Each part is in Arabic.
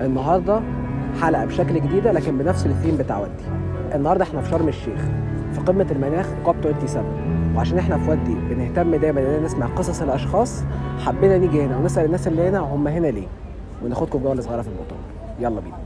النهارده حلقة بشكل جديدة لكن بنفس الثيم بتاع ودي. النهارده إحنا في شرم الشيخ في قمة المناخ كوب 27 وعشان إحنا في ودي بنهتم دايما إننا نسمع قصص الأشخاص. حبينا نيجي هنا ونسأل الناس اللي هنا هم هنا ليه؟ وناخدكم جولة صغيرة في المؤتمر يلا بينا.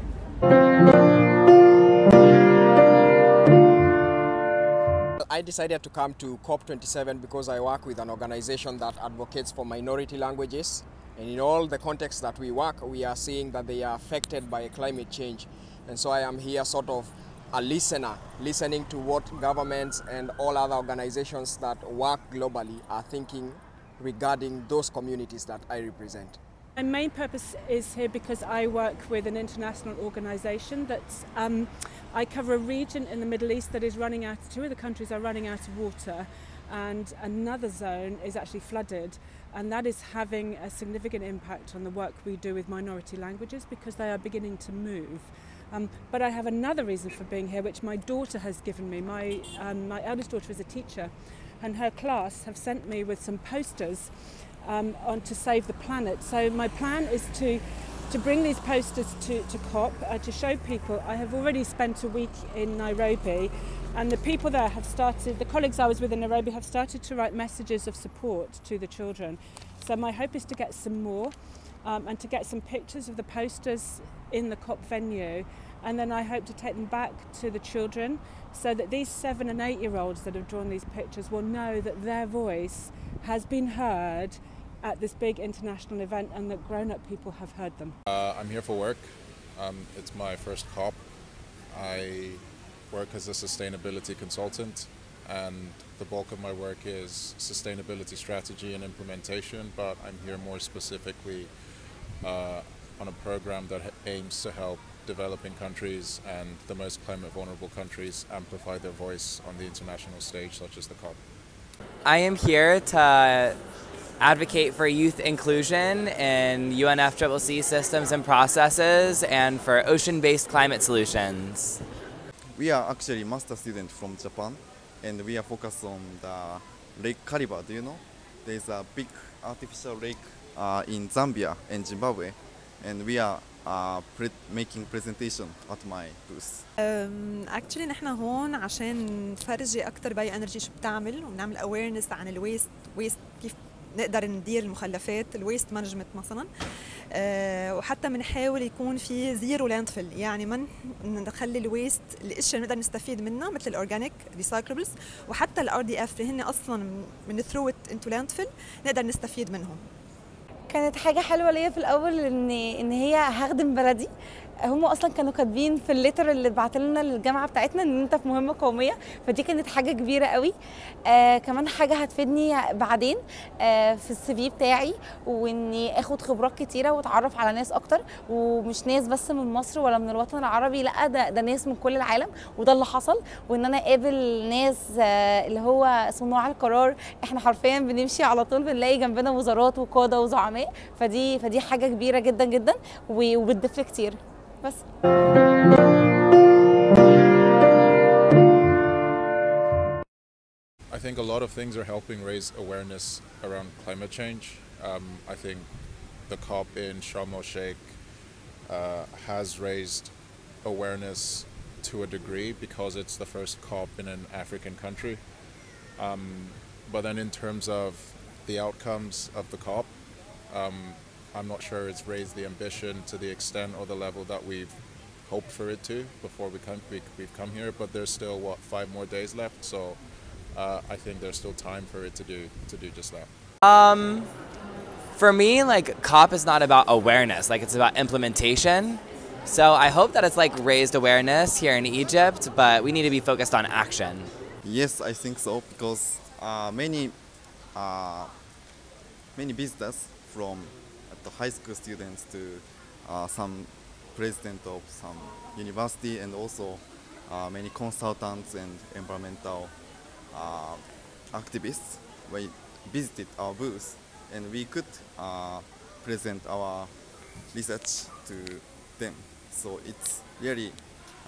I decided to come to COP27 because I work with an organization that advocates for minority languages. And in all the contexts that we work, we are seeing that they are affected by climate change. And so I am here sort of a listener, listening to what governments and all other organizations that work globally are thinking regarding those communities that I represent. My main purpose is here because I work with an international organisation that um, I cover a region in the Middle East that is running out, two of the countries are running out of water, and another zone is actually flooded. And that is having a significant impact on the work we do with minority languages because they are beginning to move. Um, but I have another reason for being here, which my daughter has given me. My, um, my eldest daughter is a teacher, and her class have sent me with some posters um, on to save the planet. So my plan is to to bring these posters to, to COP uh, to show people. I have already spent a week in Nairobi, and the people there have started. The colleagues I was with in Nairobi have started to write messages of support to the children. So my hope is to get some more, um, and to get some pictures of the posters in the COP venue. And then I hope to take them back to the children so that these seven and eight year olds that have drawn these pictures will know that their voice has been heard at this big international event and that grown up people have heard them. Uh, I'm here for work. Um, it's my first COP. I work as a sustainability consultant, and the bulk of my work is sustainability strategy and implementation. But I'm here more specifically uh, on a program that aims to help developing countries and the most climate vulnerable countries amplify their voice on the international stage, such as the COP. I am here to advocate for youth inclusion in UNFCCC systems and processes and for ocean based climate solutions. We are actually master students from Japan and we are focused on the Lake Kariba. Do you know? There's a big artificial lake uh, in Zambia and Zimbabwe and we are uh, pre- making presentation at my booth. اكشلي نحن هون عشان نفرجي اكثر بايو انرجي شو بتعمل ونعمل اويرنس عن الويست ويست كيف نقدر ندير المخلفات الويست مانجمنت مثلا أه وحتى بنحاول يكون في zero landfill يعني ما نخلي ال waste الاشياء اللي نقدر نستفيد منها مثل ال organic recyclables وحتى ال RDF اللي هن أصلا من throw it into landfill نقدر نستفيد منهم. كانت حاجة حلوة ليا في الأول إن إن هي هخدم بلدي. هم أصلا كانوا كاتبين في ال letter اللي بعت لنا الجامعة بتاعتنا إن أنت في مهمة قومية فدي كانت حاجة كبيرة قوي. آه كمان حاجة هتفيدني بعدين آه في السي في بتاعي وإني آخد خبرات كتيرة وأتعرف على ناس أكتر. ومش ناس بس من مصر ولا من الوطن العربي لأ ده ده ناس من كل العالم. وده اللي حصل وإن أنا أقابل ناس آه اللي هو صناع القرار. إحنا حرفيا بنمشي على طول بنلاقي جنبنا وزارات وقادة وزعماء. فدي فدي حاجة كبيرة جدا جدا وبتضيف كتير. بس I think a lot of things are helping raise awareness around climate change. Um, I think the COP in Sharm el Sheikh uh, has raised awareness to a degree because it's the first COP in an African country. Um, but then, in terms of the outcomes of the COP, um, I'm not sure it's raised the ambition to the extent or the level that we've hoped for it to before we come, we, we've come here. But there's still what five more days left, so uh, I think there's still time for it to do to do just that. Um, for me, like COP is not about awareness; like it's about implementation. So I hope that it's like raised awareness here in Egypt, but we need to be focused on action. Yes, I think so because uh, many uh, many visitors from the high school students to uh, some president of some university and also uh, many consultants and environmental uh, activists we visited our booth and we could uh, present our research to them so it's really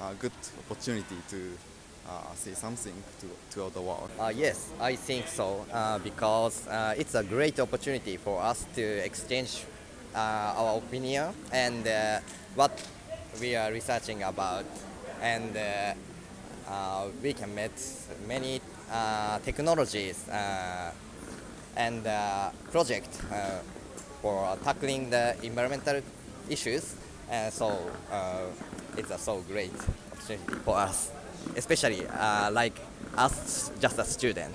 a good opportunity to uh, say something to, to the world. Uh, yes, I think so uh, because uh, it's a great opportunity for us to exchange our opinion and uh, what we are researching about, and uh, uh, we can meet many uh, technologies uh, and uh, project uh, for tackling the environmental issues. Uh, so uh, it's a so great opportunity for us, especially uh, like us, just a student.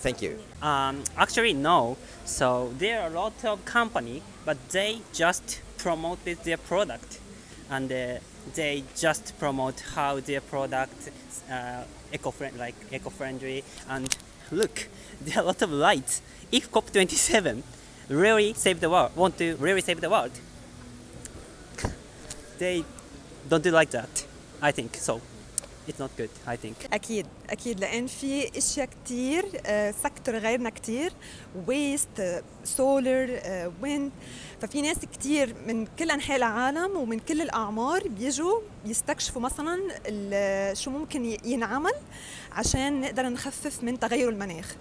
Thank you. Um, actually, no. So there are a lot of company, but they just promoted their product, and uh, they just promote how their product uh, eco-friendly, like eco-friendly. And look, there are a lot of lights. If COP27 really save the world, want to really save the world, they don't do like that. I think so. It's not good. I think. أكيد أكيد لأن في إشياء كتير آه، sector غيرنا كتير waste solar wind ففي ناس كتير من كل أنحاء العالم ومن كل الأعمار بيجوا يستكشفوا مثلا شو ممكن ينعمل عشان نقدر نخفف من تغير المناخ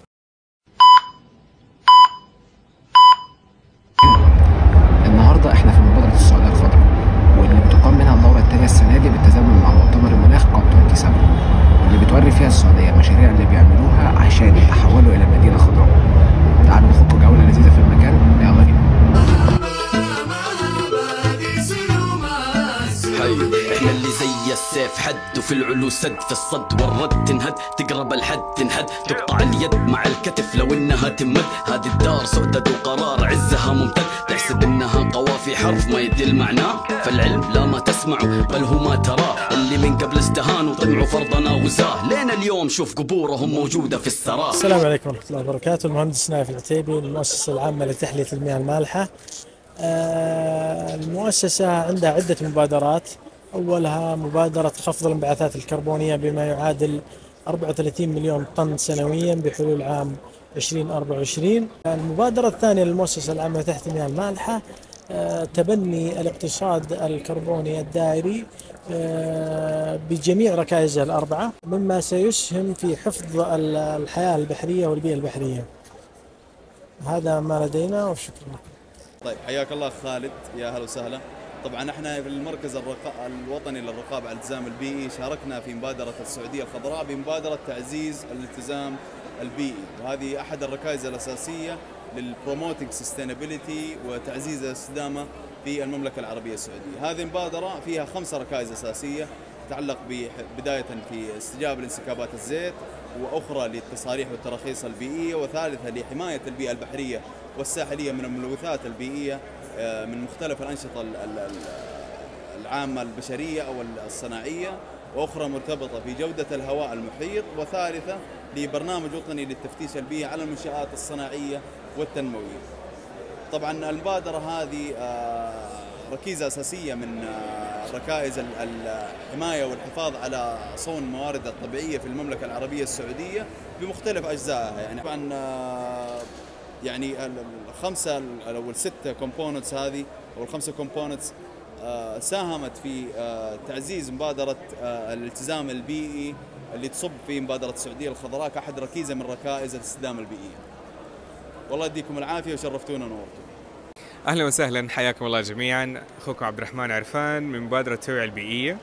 حد وفي العلو سد في الصد والرد تنهد. تقرب الحد تنهد. تقطع اليد مع الكتف لو إنها تمد. هذه الدار سؤدد وقرار عزها ممتد. تحسب إنها قوافي حرف ما يدل معناه فالعلم لا ما تسمعه بل هو ما تراه اللي من قبل استهانوا طمعوا فرضنا وزاه. لين اليوم شوف قبورهم موجودة في السراب السلام عليكم ورحمة الله وبركاته. المهندس نايف العتيبي من المؤسسة العامة لتحلية المياه المالحة. آه، المؤسسة عندها عدة مبادرات. أولها مبادرة خفض الانبعاثات الكربونية بما يعادل 34 مليون طن سنويا بحلول عام 2024 المبادرة الثانية للمؤسسة العامة المياه المالحة آه، تبني الاقتصاد الكربوني الدائري آه، بجميع ركائزه الأربعة مما سيسهم في حفظ ال- الحياة البحرية والبيئة البحرية. هذا ما لدينا وشكرا. طيب حياك الله خالد. يا هلا وسهلا. طبعا إحنا في المركز الرقا... الوطني للرقابة على الالتزام البيئي شاركنا في مبادرة السعودية الخضراء بمبادرة تعزيز الالتزام البيئي وهذه أحد الركائز الأساسية لل promoting sustainability وتعزيز الاستدامه في المملكة العربية السعودية. هذه المبادرة فيها خمس ركائز أساسية تتعلق بداية في استجابة لانسكابات الزيت وأخرى للتصاريح والتراخيص البيئيه وثالثة لحماية البيئه البحرية والساحلية من الملوثات البيئيه من مختلف الأنشطة ال- ال- ال- العامة البشرية أو الصناعية وأخرى مرتبطة في جودة الهواء المحيط وثالثة لبرنامج وطني للتفتيش البيئي على المنشآت الصناعية والتنموية. طبعا المبادرة هذه آه، ركيزة أساسية من آه، ركائز ال- الحماية والحفاظ على صون الموارد الطبيعية في المملكة العربية السعودية بمختلف أجزائها يعني طبعا آه، يعني ال- الخمسة ال- أو السته components هذه أو الخمسه components ساهمت في آه، تعزيز مبادرة آه، الالتزام البيئي اللي تصب في مبادرة السعودية الخضراء كأحد ركيزة من ركائز الاستدامه البيئيه. والله يديكم العافية وشرفتونا ونورتونا. أهلا وسهلا حياكم الله جميعا أخوكم عبد الرحمن عرفان من مبادرة التوعيه البيئيه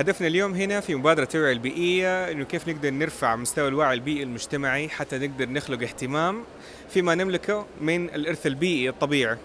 هدفنا اليوم هنا في مبادرة التوعيه البيئية إنه كيف نقدر نرفع مستوى الوعي البيئي المجتمعي حتى نقدر نخلق اهتمام فيما نملكه من الإرث البيئي الطبيعي.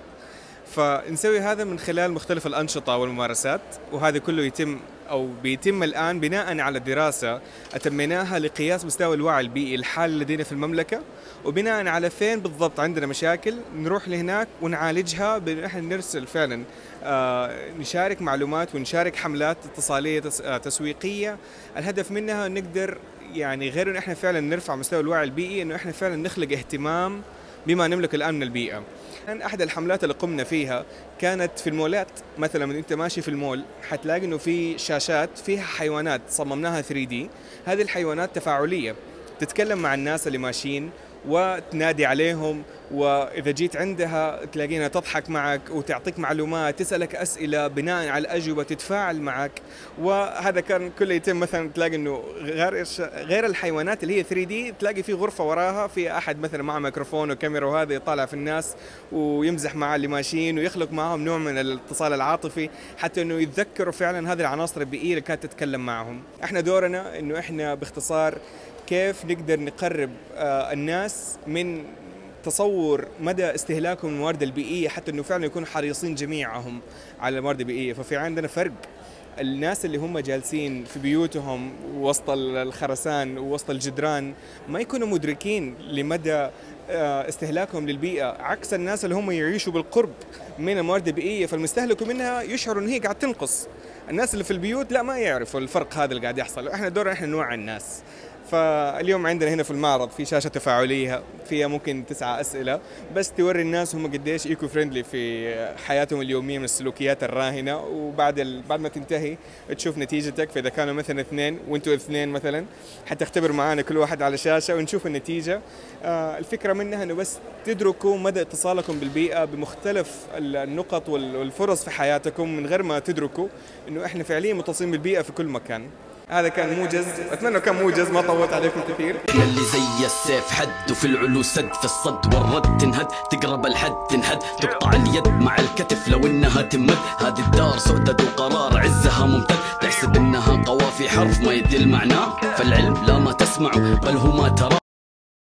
فنسوي هذا من خلال مختلف الأنشطة والممارسات وهذا كله يتم أو بيتم الآن بناء على دراسة أتميناها لقياس مستوى الوعي البيئي الحالي لدينا في المملكة. وبناء على فين بالضبط عندنا مشاكل نروح لهناك ونعالجها بأن إحنا نرسل فعلا آه، نشارك معلومات ونشارك حملات اتصالية آه، تسويقية. الهدف منها نقدر يعني غير إن إحنا فعلا نرفع مستوى الوعي البيئي إنه إحنا فعلا نخلق اهتمام بما نملك الآن من البيئة. كان أحد الحملات اللي قمنا فيها كانت في المولات مثلا أنت ماشي في المول حتلاقي إنه في شاشات فيها حيوانات صممناها 3 دي هذه الحيوانات تفاعلية تتكلم مع الناس اللي ماشيين وتنادي عليهم وإذا جيت عندها تلاقيها تضحك معك وتعطيك معلومات تسألك أسئلة بناء على الأجوبة تتفاعل معك. وهذا كان كله يتم مثلا تلاقي إنه غير غير الحيوانات اللي هي 3 دي تلاقي في غرفة وراها في أحد مثلا معه ميكروفون وكاميرا وهذا يطالع في الناس ويمزح مع اللي ماشيين ويخلق معهم نوع من الاتصال العاطفي حتى إنه يتذكروا فعلا هذه العناصر البيئية اللي كانت تتكلم معهم. إحنا دورنا إنه إحنا باختصار كيف نقدر نقرب آه، الناس من تصور مدى استهلاكهم الموارد البيئية حتى إنه فعلا يكونوا حريصين جميعهم على الموارد البيئيه ففي عندنا فرق. الناس اللي هم جالسين في بيوتهم وسط الخرسان ووسط الجدران ما يكونوا مدركين لمدى آه، استهلاكهم للبيئة عكس الناس اللي هم يعيشوا بالقرب من الموارد البيئية. فالمستهلك منها يشعروا ان هي قاعد تنقص. الناس اللي في البيوت لا ما يعرفوا الفرق هذا اللي قاعد يحصل. إحنا دورنا إحنا نوعي الناس. فاليوم عندنا هنا في المعرض في شاشة تفاعلية فيها ممكن تسعة أسئلة بس توري الناس هم قديش eco friendly في حياتهم اليومية من السلوكيات الراهنة وبعد ال... بعد ما تنتهي تشوف نتيجتك فإذا كانوا مثلا اثنين وإنتوا اثنين مثلا حتختبر معانا كل واحد على شاشة ونشوف النتيجة. آه الفكرة منها إنه بس تدركوا مدى اتصالكم بالبيئة بمختلف النقط والفرص في حياتكم من غير ما تدركوا إنه إحنا فعليا متصلين بالبيئة في كل مكان. هذا كان موجز. أتمنى كان موجز ما طولت عليكم كثير. اللي زي السيف حد وفي العلو سد في الصد والرد تنهد. تقرب الحد تنهد. تقطع اليد مع الكتف لو إنها تمد. هذه الدار سؤدد وقرار عزها ممتد. تحسب إنها قوافي حرف ما يدل معناه. فالعلم لا ما تسمع بل هو ما ترى.